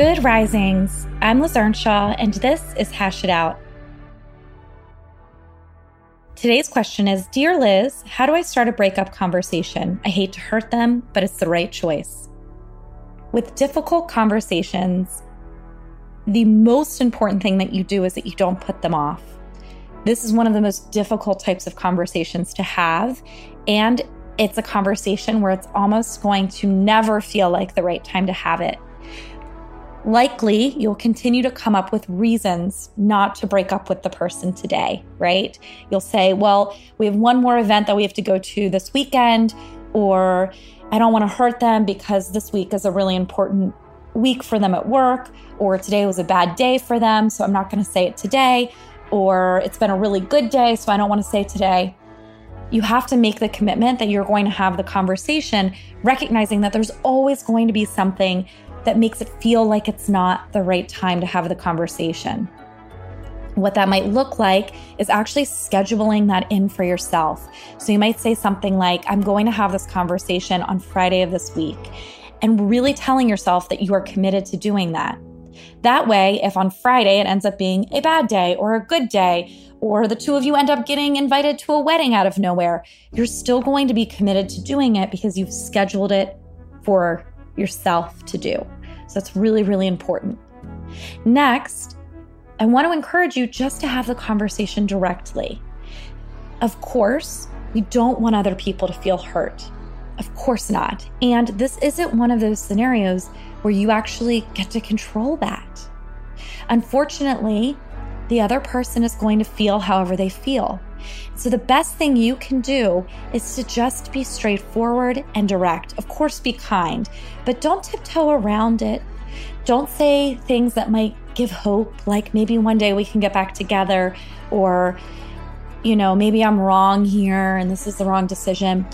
Good risings. I'm Liz Earnshaw, and this is Hash It Out. Today's question is Dear Liz, how do I start a breakup conversation? I hate to hurt them, but it's the right choice. With difficult conversations, the most important thing that you do is that you don't put them off. This is one of the most difficult types of conversations to have. And it's a conversation where it's almost going to never feel like the right time to have it likely you'll continue to come up with reasons not to break up with the person today, right? You'll say, well, we have one more event that we have to go to this weekend, or I don't want to hurt them because this week is a really important week for them at work, or today was a bad day for them, so I'm not going to say it today, or it's been a really good day, so I don't want to say today. You have to make the commitment that you're going to have the conversation, recognizing that there's always going to be something that makes it feel like it's not the right time to have the conversation. What that might look like is actually scheduling that in for yourself. So you might say something like, I'm going to have this conversation on Friday of this week, and really telling yourself that you are committed to doing that. That way, if on Friday it ends up being a bad day or a good day, or the two of you end up getting invited to a wedding out of nowhere, you're still going to be committed to doing it because you've scheduled it for yourself to do. So that's really, really important. Next, I want to encourage you just to have the conversation directly. Of course, we don't want other people to feel hurt. Of course not. And this isn't one of those scenarios where you actually get to control that. Unfortunately, the other person is going to feel however they feel. So, the best thing you can do is to just be straightforward and direct. Of course, be kind, but don't tiptoe around it. Don't say things that might give hope, like maybe one day we can get back together, or, you know, maybe I'm wrong here and this is the wrong decision.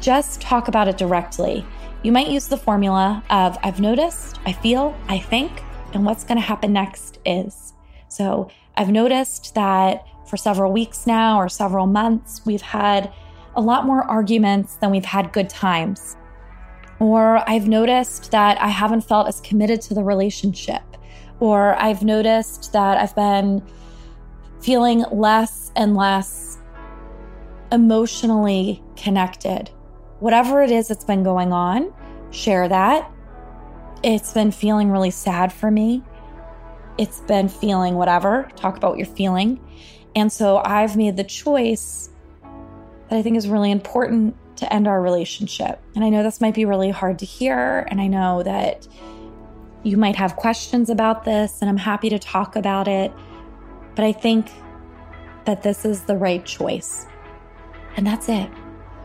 Just talk about it directly. You might use the formula of I've noticed, I feel, I think, and what's going to happen next is. So, I've noticed that for several weeks now or several months, we've had a lot more arguments than we've had good times. Or I've noticed that I haven't felt as committed to the relationship. Or I've noticed that I've been feeling less and less emotionally connected. Whatever it is that's been going on, share that. It's been feeling really sad for me. It's been feeling whatever. Talk about what you're feeling. And so I've made the choice that I think is really important to end our relationship. And I know this might be really hard to hear. And I know that you might have questions about this, and I'm happy to talk about it. But I think that this is the right choice. And that's it.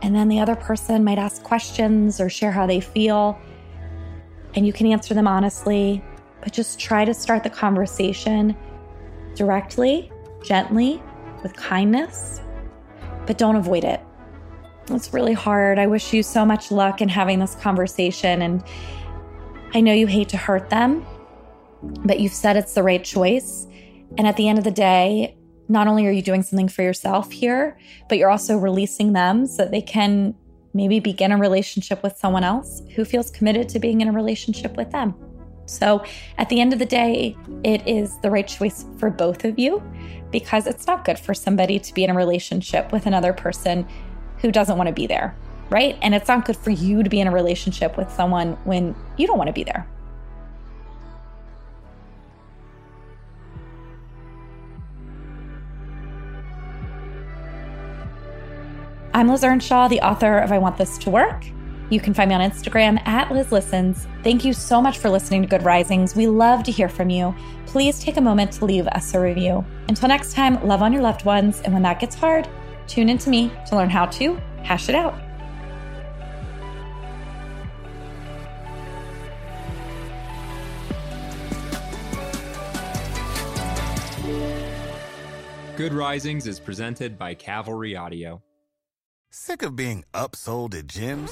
And then the other person might ask questions or share how they feel. And you can answer them honestly, but just try to start the conversation directly gently, with kindness, but don't avoid it. It's really hard. I wish you so much luck in having this conversation. And I know you hate to hurt them, but you've said it's the right choice. And at the end of the day, not only are you doing something for yourself here, but you're also releasing them so that they can maybe begin a relationship with someone else who feels committed to being in a relationship with them. So at the end of the day, it is the right choice for both of you because it's not good for somebody to be in a relationship with another person who doesn't want to be there, right? And it's not good for you to be in a relationship with someone when you don't want to be there. I'm Liz Earnshaw, the author of I Want This to Work. You can find me on Instagram at Liz Listens. Thank you so much for listening to Good Risings. We love to hear from you. Please take a moment to leave us a review. Until next time, love on your loved ones. And when that gets hard, tune in to me to learn how to hash it out. Good Risings is presented by Cavalry Audio. Sick of being upsold at gyms?